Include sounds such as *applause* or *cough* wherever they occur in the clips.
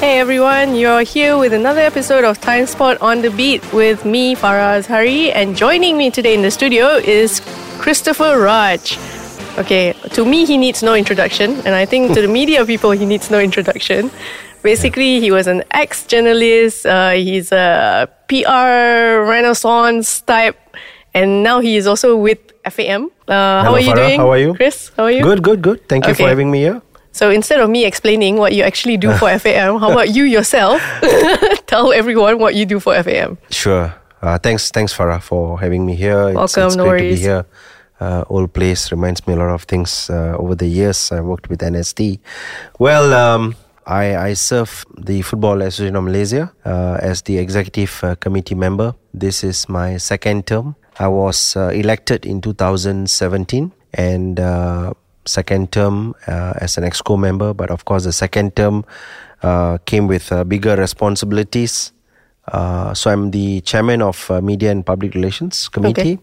Hey everyone, you're here with another episode of Timesport on the Beat with me, Farah Azharie, and joining me today in the studio is Christopher Raj. Okay, to me, he needs no introduction, and I think to the media people, he needs no introduction. Basically, he was an ex journalist, uh, he's a PR renaissance type, and now he is also with FAM. Uh, how Hello, are you Farah. doing? How are you? Chris? How are you? Good, good, good. Thank you Okay. for having me here. So instead of me explaining what you actually do for *laughs* FAM, how about you yourself *laughs* tell everyone what you do for FAM? Sure. Uh, thanks, thanks, Farah, for having me here. Welcome, it's no great to be here. Uh, old place reminds me a lot of things uh, over the years. I worked with NST. Well, um, I, I serve the Football Association of Malaysia uh, as the executive uh, committee member. This is my second term. I was uh, elected in 2017 and uh, second term uh, as an exco member. But of course, the second term uh, came with uh, bigger responsibilities. Uh, so I'm the chairman of uh, Media and Public Relations Committee,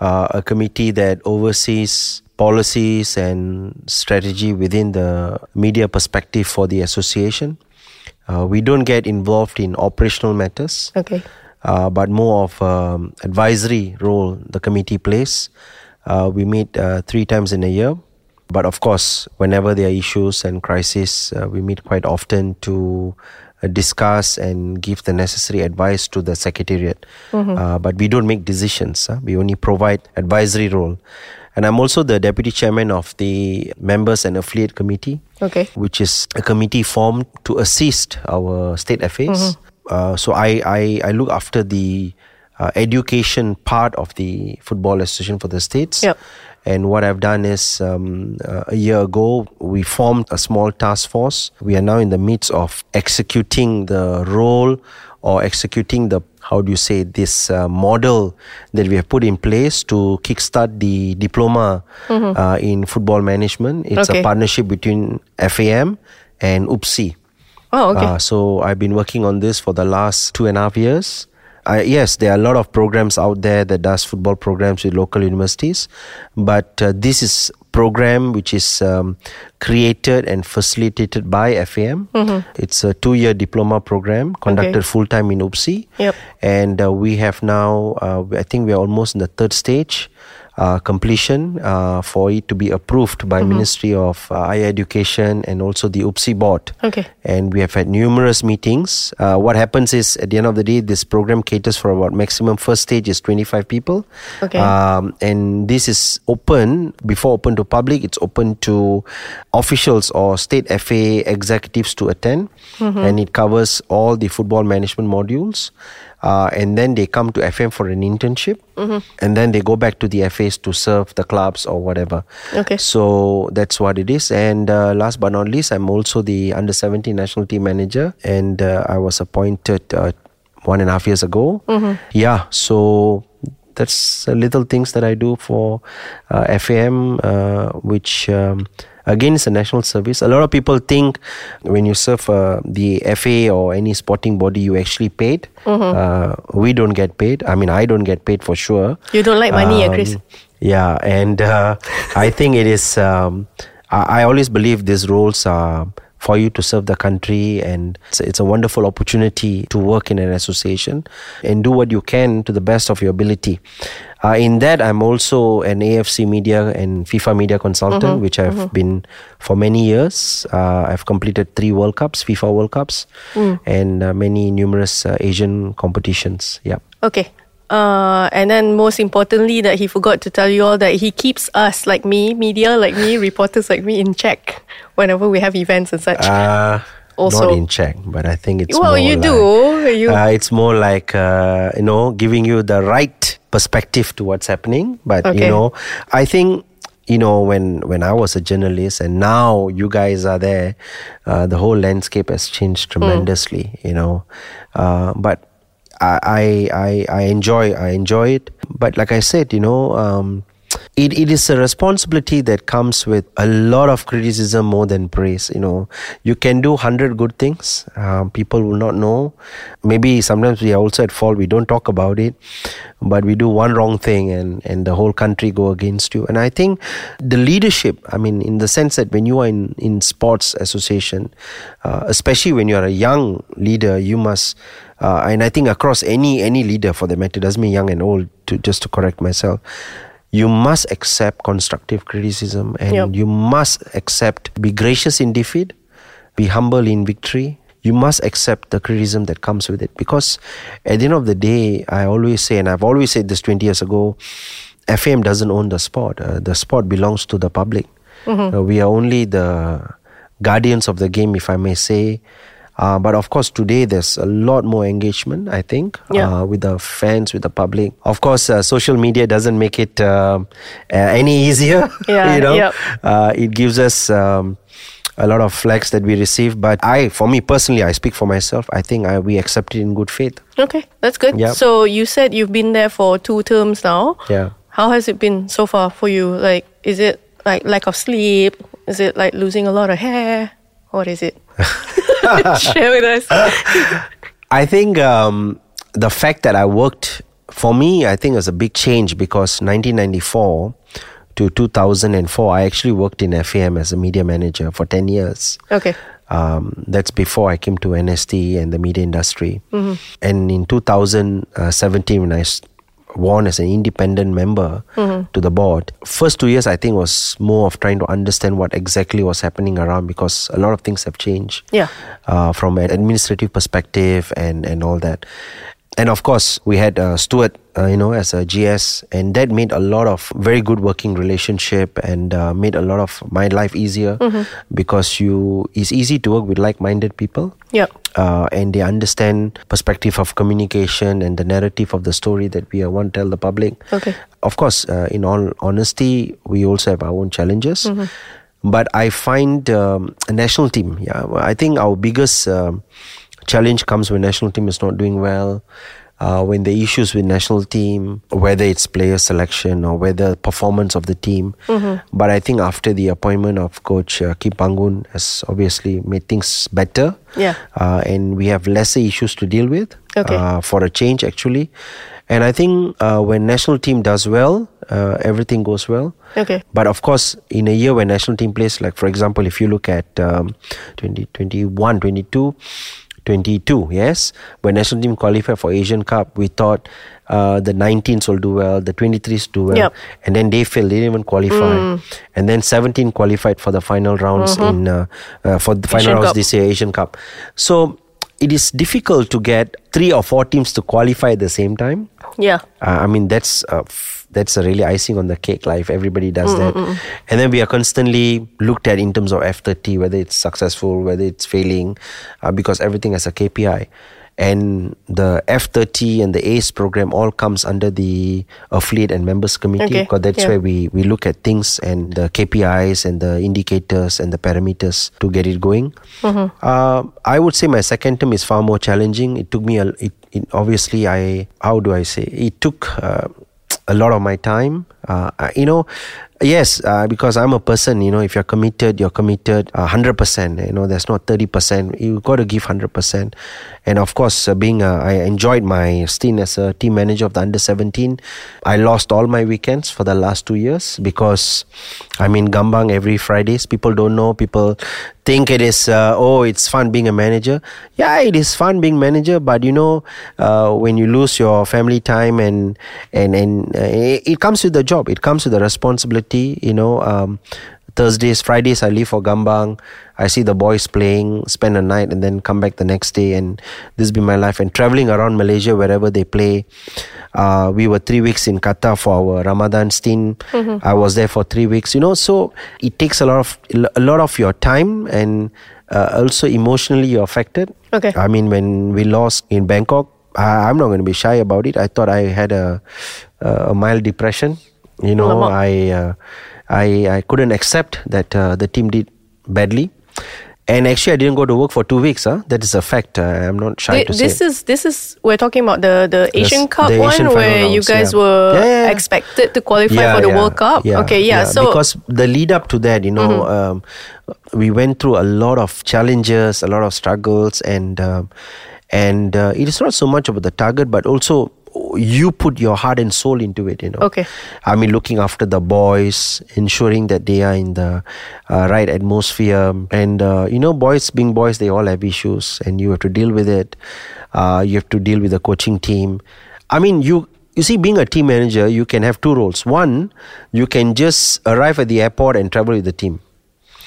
uh, a committee that oversees policies and strategy within the media perspective for the association. Uh, we don't get involved in operational matters, Okay. uh, but more of um, advisory role the committee plays. Uh, we meet uh, three times in a year, but of course, whenever there are issues and crises, uh, we meet quite often to uh, discuss and give the necessary advice to the secretariat. Uh, but we don't make decisions. huh? We only provide advisory role. And I'm also the deputy chairman of the members and affiliate committee Okay. which is a committee formed to assist our state affairs. Uh, so I, I, I look after the uh, education part of the Football Association for the states. Yep. And what I've done is um, uh, a year ago, we formed a small task force. We are now in the midst of executing the role or executing the, how do you say, this uh, model that we have put in place to kickstart the diploma uh, in football management. It's Okay. a partnership between FAM and UPSI. Oh, okay. Uh, so I've been working on this for the last two and a half years. Uh, yes, there are a lot of programs out there that does football programs with local universities, but uh, this is program which is um, created and facilitated by FAM. It's a two-year diploma program conducted Okay. full time in UPSI, Yep. and uh, we have now. Uh, I think we are almost in the third stage. Uh, completion uh, for it to be approved by Ministry of uh, Higher Education and also the UPSI board Okay. and we have had numerous meetings. Uh, what happens is, at the end of the day, this program caters for about maximum first stage is 25 people. Okay. Um, and this is open, before open to public, it's open to officials or state FA executives to attend. And it covers all the football management modules. Uh, and then they come to FM for an internship. And then they go back to the FAs to serve the clubs or whatever. Okay. So that's what it is. And uh, last but not least, I'm also the under 17 national team manager, and uh, I was appointed uh, one and a half years ago. Yeah, so that's uh, little things that I do for uh, FAM, uh, which. Um, Again, it's a national service. A lot of people think when you serve uh, the FA or any sporting body, you actually paid. Uh, we don't get paid. I mean, I don't get paid for sure. You don't like money, eh, Chris? Um, Yeah, and uh, *laughs* I think it is. Um, I, I always believe these roles are for you to serve the country, and it's, it's a wonderful opportunity to work in an association and do what you can to the best of your ability. Uh, in that, I'm also an AFC media and FIFA media consultant, which I've been for many years. Uh, I've completed three World Cups, FIFA World Cups, and uh, many numerous uh, Asian competitions. Yeah. Okay. Uh, and then most importantly that he forgot to tell you all that he keeps us like me, media like me, reporters like me in check whenever we have events and such. Uh, Also- not in check, but I think it's well, more you like, do. You Uh, it's more like uh, you know giving you the right perspective to what's happening. But Okay. you know, I think you know when when I was a journalist and now you guys are there, uh, the whole landscape has changed tremendously. You know, uh, but I, I I I enjoy I enjoy it. But like I said, you know. Um, it, it is a responsibility that comes with a lot of criticism more than praise you know. You can do 100 good things um, people will not know. Maybe sometimes we are also at fault we don't talk about it but we do one wrong thing and and the whole country go against you. And i think the leadership i mean in the sense that when you are in in sports association uh, especially when you are a young leader you must uh, and i think across any any leader for the matter doesn't mean young and old to just to correct myself you must accept constructive criticism and Yep. you must accept be gracious in defeat be humble in victory. You must accept the criticism that comes with it. Because at the end of the day i always say and i've always said this 20 years ago fam doesn't own the sport. Uh, the sport belongs to the public. Uh, we are only the guardians of the game if i may say uh, but of course, today there's a lot more engagement, I think, Yeah. uh, with the fans, with the public. Of course, uh, social media doesn't make it um, uh, any easier. *laughs* Yeah, you know, yep. uh, it gives us um, a lot of flags that we receive. But I, for me personally, I speak for myself. I think I, we accept it in good faith. Okay, that's good. Yep. So you said you've been there for two terms now. Yeah. How has it been so far for you? Like, is it like lack of sleep? Is it like losing a lot of hair? What is it? *laughs* Share with us. *laughs* I think um, the fact that I worked for me, I think it was a big change because 1994 to 2004, I actually worked in FAM as a media manager for 10 years. Okay. Um, that's before I came to NST and the media industry. And in 2017, when I won as an independent member to the board, first two years I think was more of trying to understand what exactly was happening around because a lot of things have changed Yeah. uh, from an administrative perspective and, and all that. And of course, we had uh, Stuart, uh, you know, as a GS, and that made a lot of very good working relationship and uh, made a lot of my life easier because you it's easy to work with like-minded people. Yep. Uh, and they understand perspective of communication and the narrative of the story that we want to tell the public. Okay. Of course, uh, in all honesty, we also have our own challenges. But I find um, a national team. Yeah, I think our biggest um, challenge comes when national team is not doing well. Uh, when the issues with national team, whether it's player selection or whether performance of the team. But I think after the appointment of Coach uh, Kim Pan-gon has obviously made things better. Yeah. Uh, and we have lesser issues to deal with Okay. uh, for a change actually. And I think uh, when national team does well, uh, everything goes well. Okay. But of course, in a year when national team plays, like for example, if you look at um, 2021, 22, 22, yes, when national team qualified for Asian Cup, we thought uh, the 19s will do well, the 23s do well, Yep. and then they failed, they didn't even qualify, and then 17 qualified for the final rounds in uh, uh, for the final Asian rounds Cup. this year, Asian Cup. So it is difficult to get three or four teams to qualify at the same time. Yeah. Uh, I mean, that's uh, f- that's a really icing on the cake. life everybody does that, and then we are constantly looked at in terms of F30, whether it's successful, whether it's failing, uh, because everything has a KPI. And the F30 and the ACE program all comes under the affiliate and members committee Okay, because that's yeah. where we, we look at things and the KPIs and the indicators and the parameters to get it going. Uh, I would say my second term is far more challenging. It took me a, it, it obviously I how do I say it took uh, a lot of my time. Uh, you know, yes, uh, because I'm a person. You know, if you're committed, you're committed hundred percent. You know, there's not thirty percent. You've got to give hundred percent. And of course, uh, being a, I enjoyed my stint as a team manager of the under seventeen. I lost all my weekends for the last two years because I'm in Gambang every Fridays. People don't know. People think it is uh, oh it's fun being a manager yeah it is fun being manager but you know uh, when you lose your family time and and and uh, it comes with the job it comes with the responsibility you know um, Thursdays, Fridays, I leave for Gambang. I see the boys playing, spend a night, and then come back the next day. And this has been my life. And traveling around Malaysia, wherever they play. Uh, we were three weeks in Qatar for our Ramadan stint. I was there for three weeks. You know, so it takes a lot of a lot of your time, and uh, also emotionally you're affected. Okay. I mean, when we lost in Bangkok, I, I'm not going to be shy about it. I thought I had a a mild depression. You know. I uh, I I couldn't accept that uh, the team did badly, And actually, I didn't go to work for two weeks. Huh? That is a fact. Uh, I'm not shy Thi- to say. this is this is we're talking about the the Asian Cup the one Asian final where you guys yeah. were Yeah, yeah, expected to qualify for the World Cup. okay, yeah. So because the lead up to that, you know, um, we went through a lot of challenges, a lot of struggles, and um, and uh, it is not so much about the target, but also you put your heart and soul into it. You know. Okay. I mean, looking after the boys, ensuring that they are in the uh, right atmosphere, and uh, you know, boys being boys, they all have issues, and you have to deal with it. Uh, you have to deal with the coaching team. I mean, you you see, being a team manager, you can have two roles. One, you can just arrive at the airport and travel with the team.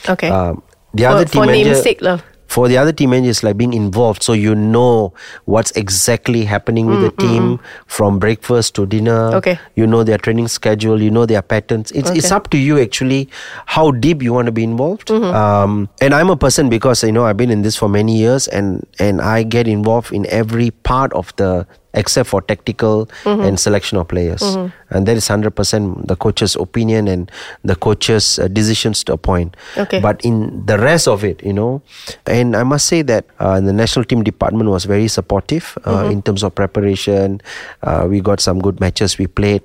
okay. Um, the other for team manager, namesake lah. For the other team it's like being involved, so you know what's exactly happening with the team from breakfast to dinner. Mm, Okay. you know their training schedule, you know their patterns. It's it's up to you actually how deep you want to be involved. Mm-hmm. Um, and I'm a person because you know I've been in this for many years, and and I get involved in every part of the except for tactical Mm-hmm. and selection of players. And that is 100% the coach's opinion and the coach's uh, decisions to a point. Okay. But in the rest of it, you know, and I must say that uh, the national team department was very supportive uh, Mm-hmm. in terms of preparation. Uh, we got some good matches we played.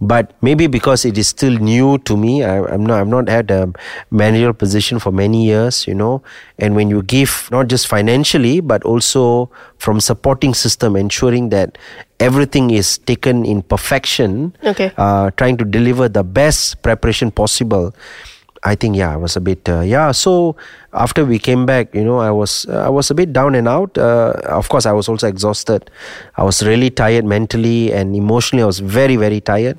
But maybe because it is still new to me, I, I'm not. I've not had a managerial position for many years, you know. And when you give not just financially, but also from supporting system, ensuring that everything is taken in perfection, Okay. uh, trying to deliver the best preparation possible. I think yeah, I was a bit uh, yeah. So after we came back, you know, I was uh, I was a bit down and out. Uh, of course, I was also exhausted. I was really tired mentally and emotionally. I was very very tired,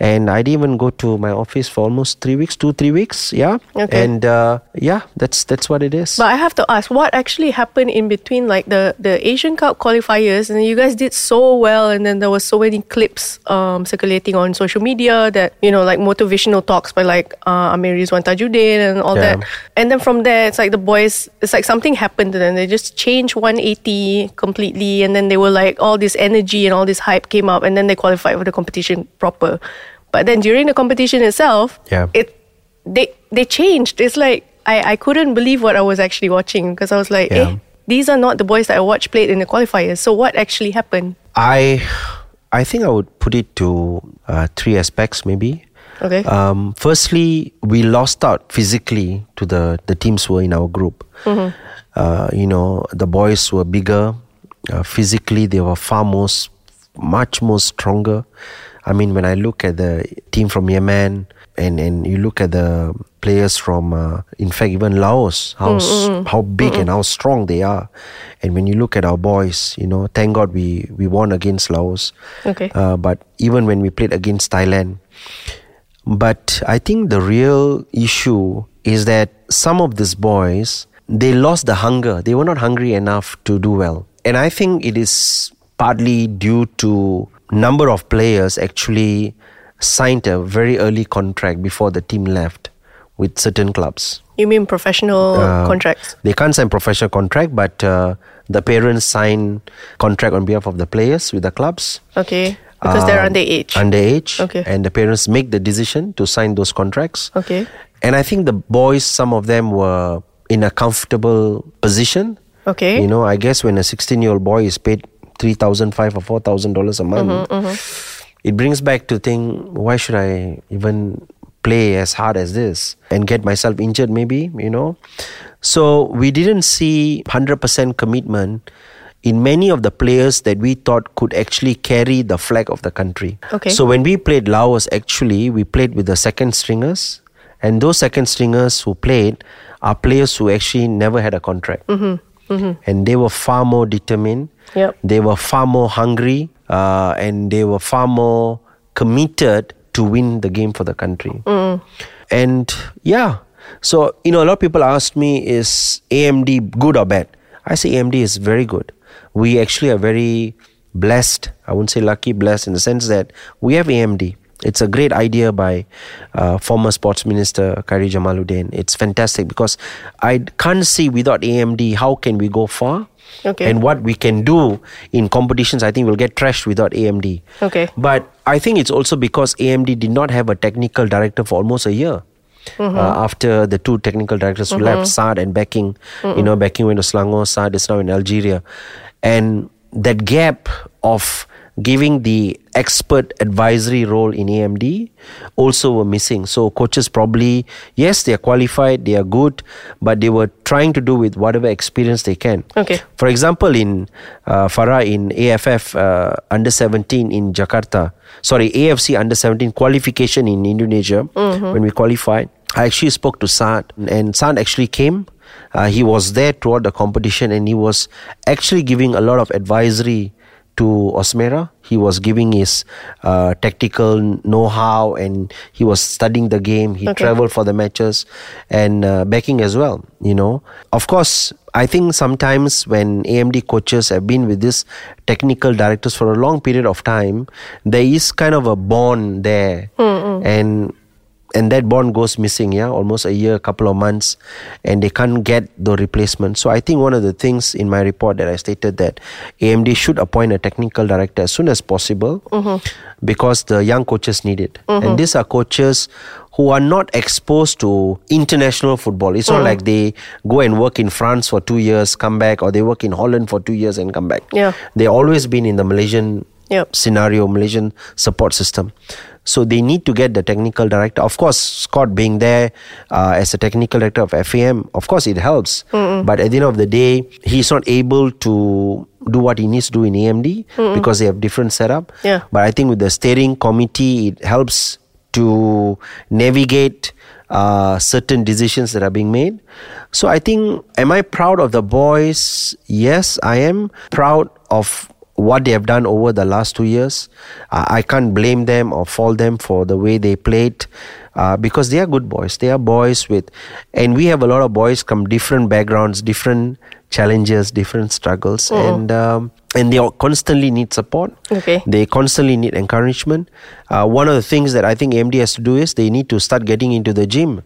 and I didn't even go to my office for almost three weeks, two three weeks. Yeah, Okay. and uh, yeah, that's that's what it is. But I have to ask, what actually happened in between, like the the Asian Cup qualifiers, and you guys did so well, and then there was so many clips um, circulating on social media that you know, like motivational talks by like uh, Amir Rizwan Tajuddin and all Yeah. that, and then from there, it's like the boys, it's like something happened to them. They just changed 180 completely, and then they were like all this energy and all this hype came up, and then they qualified for the competition proper. But then during the competition itself, Yeah. it they they changed. It's like I, I couldn't believe what I was actually watching because I was like, Yeah. eh, these are not the boys that I watched played in the qualifiers. So what actually happened? I I think I would put it to uh, three aspects maybe. Okay. Um, firstly, we lost out physically to the, the teams who were in our group. Uh, you know, the boys were bigger. Uh, physically, they were far more, much more stronger. I mean, when I look at the team from Yemen and, and you look at the players from, uh, in fact, even Laos, how, s- how big and how strong they are. And when you look at our boys, you know, thank God we, we won against Laos. Okay. Uh, but even when we played against Thailand, but I think the real issue is that some of these boys they lost the hunger. They were not hungry enough to do well. And I think it is partly due to number of players actually signed a very early contract before the team left with certain clubs. you mean professional Uh, contracts? They can't sign professional contract, but uh, the parents sign contract on behalf of the players with the clubs. Okay. Because they're Um, underage. Underage. Okay. And the parents make the decision to sign those contracts. okay. And I think the boys, some of them were in a comfortable position. Okay. You know, I guess when a 16 year old boy is paid three thousand five or four thousand dollars a month, Mm-hmm, it brings back to think, why should I even play as hard as this and get myself injured? Maybe you know. So we didn't see hundred percent commitment in many of the players that we thought could actually carry the flag of the country. Okay. So when we played Laos, actually we played with the second stringers, and those second stringers who played are players who actually never had a contract, mm-hmm. Mm-hmm. and they were far more determined. Yep. They were far more hungry, uh, and they were far more committed to win the game for the country. Mm. And yeah, so you know, a lot of people ask me, is AMD good or bad? I say AMD is very good. We actually are very blessed. I wouldn't say lucky, blessed in the sense that we have AMD. It's a great idea by uh, former sports minister Khairy Jamaluddin. It's fantastic because I can't see without AMD how can we go far. Okay. And what we can do in competitions, I think we'll get trashed without AMD. Okay. But I think it's also because AMD did not have a technical director for almost a year. Uh, after the two technical directors left, Saad and Becking, you know, Becking went to Selangor, Saad is now in Algeria. And that gap of giving the expert advisory role in AMD also were missing. So coaches probably, yes, they are qualified, they are good, but they were trying to do with whatever experience they can. Okay. For example, in uh, Farah in AFF uh, under 17 in Jakarta, sorry, AFC under 17 qualification in Indonesia, when we qualified, I actually spoke to Saad, and Saad actually came. Uh, he was there throughout the competition, and he was actually giving a lot of advisory to Osmera. He was giving his uh, tactical know-how, and he was studying the game. He Okay. traveled for the matches, and uh, backing as well. You know, of course, I think sometimes when AMD coaches have been with these technical directors for a long period of time, there is kind of a bond there, and and that bond goes missing yeah almost a year couple of months and they can't get the replacement. So i think one of the things in my report that i stated that amd should appoint a technical director as soon as possible mm-hmm. because the young coaches need it. Mm-hmm. And these are coaches who are not exposed to international football. It's not mm-hmm. like they go and work in france for two years come back or they work in holland for two years and come back. Yeah. they've always been in the malaysian Yep. scenario Malaysian support system. So they need to get the technical director. Of course, Scott being there uh, as a technical director of FAM, of course it helps. But at the end of the day, he's not able to do what he needs to do in AMD because they have different setup. Yeah. But I think with the steering committee, it helps to navigate uh, certain decisions that are being made. So I think, am I proud of the boys? Yes, I am proud of what they have done over the last two years. Uh, I can't blame them or fault them for the way they played uh, because they are good boys. They are boys with, and we have a lot of boys from different backgrounds, different challenges, different struggles, and um, and they constantly need support. Okay. They constantly need encouragement. Uh, one of the things that I think AMD has to do is they need to start getting into the gym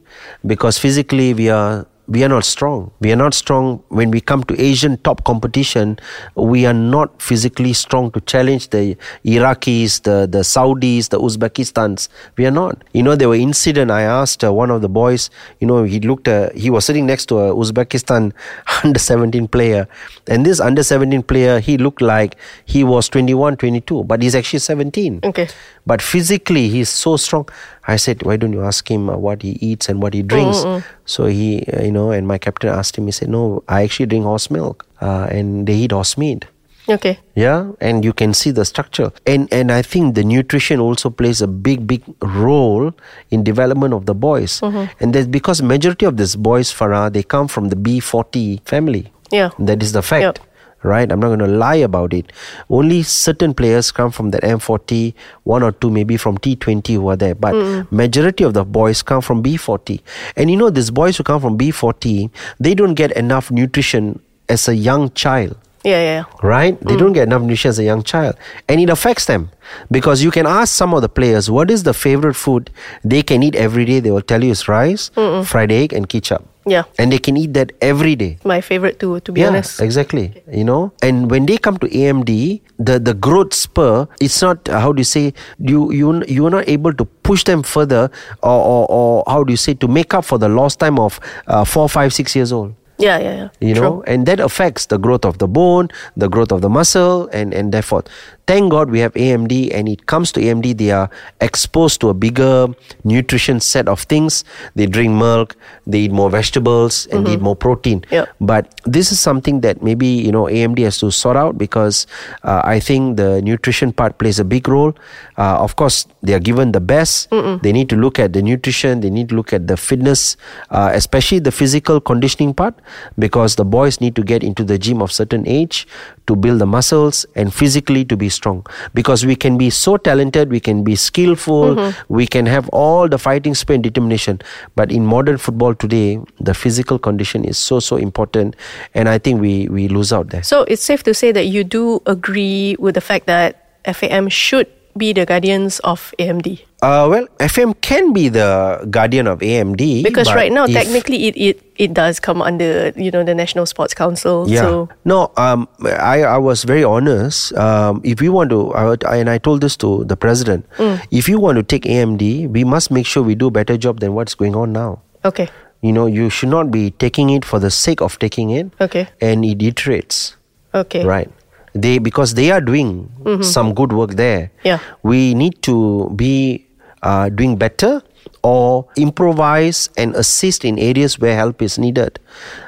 because physically we are we are not strong. We are not strong when we come to Asian top competition. We are not physically strong to challenge the Iraqis, the the Saudis, the Uzbekistans. We are not. You know, there were incident. I asked uh, one of the boys. You know, he looked. Uh, he was sitting next to a Uzbekistan *laughs* under 17 player, and this under 17 player, he looked like he was 21, 22, but he's actually 17. Okay. But physically, he's so strong. I said, why don't you ask him uh, what he eats and what he drinks? So he, uh, you know, and my captain asked him. He said, no, I actually drink horse milk, uh, and they eat horse meat. Okay. Yeah, and you can see the structure, and and I think the nutrition also plays a big big role in development of the boys, and that's because majority of these boys, Farah, they come from the B forty family. Yeah. that is the fact. Yep. Right, I'm not going to lie about it. Only certain players come from that M40, one or two maybe from T20 who are there, but mm. majority of the boys come from B40. And you know, these boys who come from B40, they don't get enough nutrition as a young child Yeah, yeah. yeah. right? They mm. don't get enough nutrition as a young child. And it affects them. Because you can ask some of the players, what is the favorite food they can eat every day? They will tell you it's rice, fried egg, and ketchup. Yeah. And they can eat that every day. My favorite too, to be yeah, honest. exactly. You know, and when they come to AMD, the the growth spur, it's not how do you say you you you are not able to push them further, or or, or how do you say to make up for the lost time of uh, four, five, six years old Yeah, yeah, yeah. you True. know and that affects the growth of the bone the growth of the muscle and and therefore thank god we have amd and it comes to amd they are exposed to a bigger nutrition set of things. They drink milk they eat more vegetables and they eat more protein. Yep. but this is something that maybe you know amd has to sort out because uh, i think the nutrition part plays a big role. Uh, of course they are given the best. They need to look at the nutrition. They need to look at the fitness uh, especially the physical conditioning part because the boys need to get into the gym of certain age to build the muscles and physically to be strong. Because we can be so talented we can be skillful mm-hmm. we can have all the fighting spirit and determination. But in modern football today the physical condition is so so important and i think we we lose out there. So it's safe to say that you do agree with the fact that FAM should be the guardians of AMD? Uh, well, FM can be the guardian of AMD Because right now, technically, it, it it does come under you know the National Sports Council. Yeah. So No, um, I, I was very honest. Um, if we want to, I, I- and I told this to the president, Mm. if you want to take AMD, we must make sure we do a better job than what's going on now. okay, You know, you should not be taking it for the sake of taking it. Okay. And it iterates. okay, Right. They because they are doing some good work there. Mm-hmm. Yeah. We need to be uh, doing better or improvise and assist in areas where help is needed.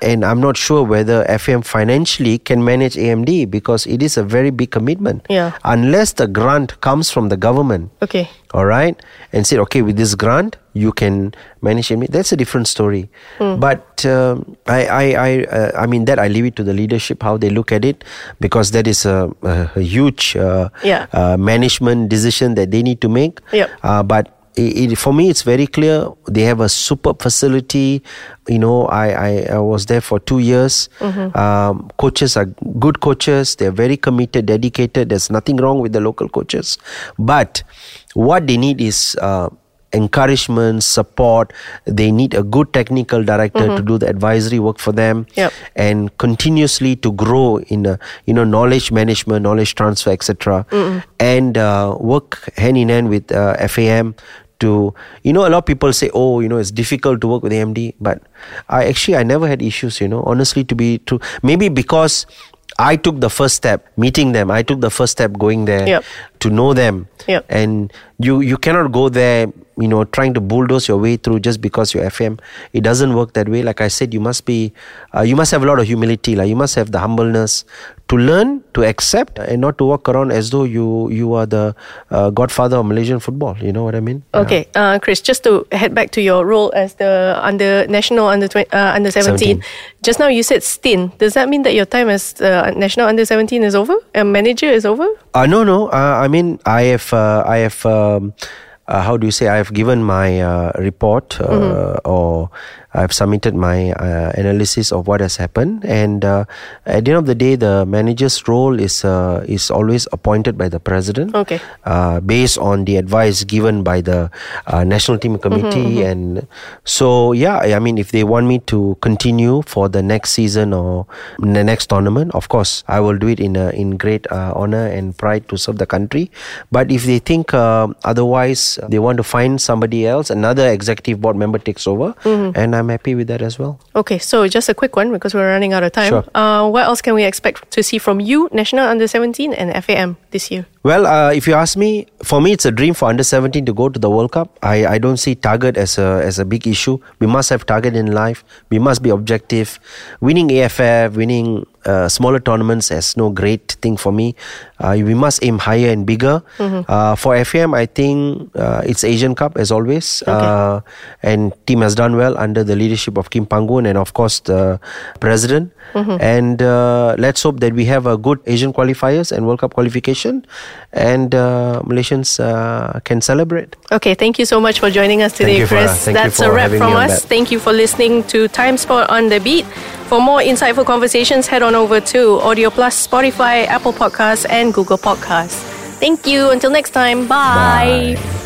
And I'm not sure whether FM financially can manage AMD because it is a very big commitment. Yeah. Unless the grant comes from the government Okay. all right and said okay with this grant you can manage it that's a different story but um, i i I, uh, I mean that i leave it to the leadership how they look at it because that is a, a, a huge uh, Yeah. uh, management decision that they need to make Yep. uh, but it, it, for me it's very clear. They have a superb facility. You know i i, I was there for two years. Um, coaches are good coaches. They're very committed dedicated. There's nothing wrong with the local coaches. But what they need is uh, encouragement support. They need a good technical director to do the advisory work for them Yep. and continuously to grow in a, you know knowledge management knowledge transfer etc and uh, work hand in hand with uh, FAM to you know a lot of people say oh you know it's difficult to work with AMD but I actually I never had issues you know honestly to be true maybe because I took the first step meeting them I took the first step going there Yep. to know them Yep. and you you cannot go there you know trying to bulldoze your way through just because you're fm it doesn't work that way like i said you must be uh, you must have a lot of humility like you must have the humbleness to learn to accept and not to walk around as though you you are the uh, godfather of malaysian football you know what i mean Okay, uh, Chris. Just to head back to your role as the under national under tw- uh, under seventeen. 17. Just now you said stint. Does that mean that your time as uh, national under seventeen is over? A manager is over? Uh, no, no. Uh, I mean, I have, uh, I have. Um, uh, how do you say? I have given my uh, report, uh, or I have submitted my uh, analysis of what has happened. And uh, at the end of the day, the manager's role is uh, is always appointed by the president. Okay. Uh, based on the advice given by the uh, national team committee, and so yeah, I mean, if they want me to continue for the next season or the next tournament, of course, I will do it in a, in great uh, honor and pride to serve the country. But if they think uh, otherwise, they want to find somebody else, another executive board member takes over, and I'm happy with that as well. Okay, so just a quick one because we're running out of time. Sure. Uh, what else can we expect to see from you, national under seventeen and FAM this year? Well, uh, if you ask me, for me, it's a dream for under 17 to go to the World Cup. I, I don't see target as a as a big issue. We must have target in life. We must be objective. Winning AFF, winning uh, smaller tournaments is no great thing for me. Uh, we must aim higher and bigger. Uh, for FM, I think uh, it's Asian Cup as always, uh, and team has done well under the leadership of Kim Pan-gon and of course the president. And uh, let's hope that we have a good Asian qualifiers and World Cup qualification, and uh, Malaysians uh, can celebrate. Okay, thank you so much for joining us today, Farah. Chris. That's for a wrap from us. Thank you for listening to Timesport on the Beat. For more insightful conversations, head on over to Audio Plus, Spotify, Apple Podcasts, and Google Podcasts. Thank you. Until next time. Bye. Bye.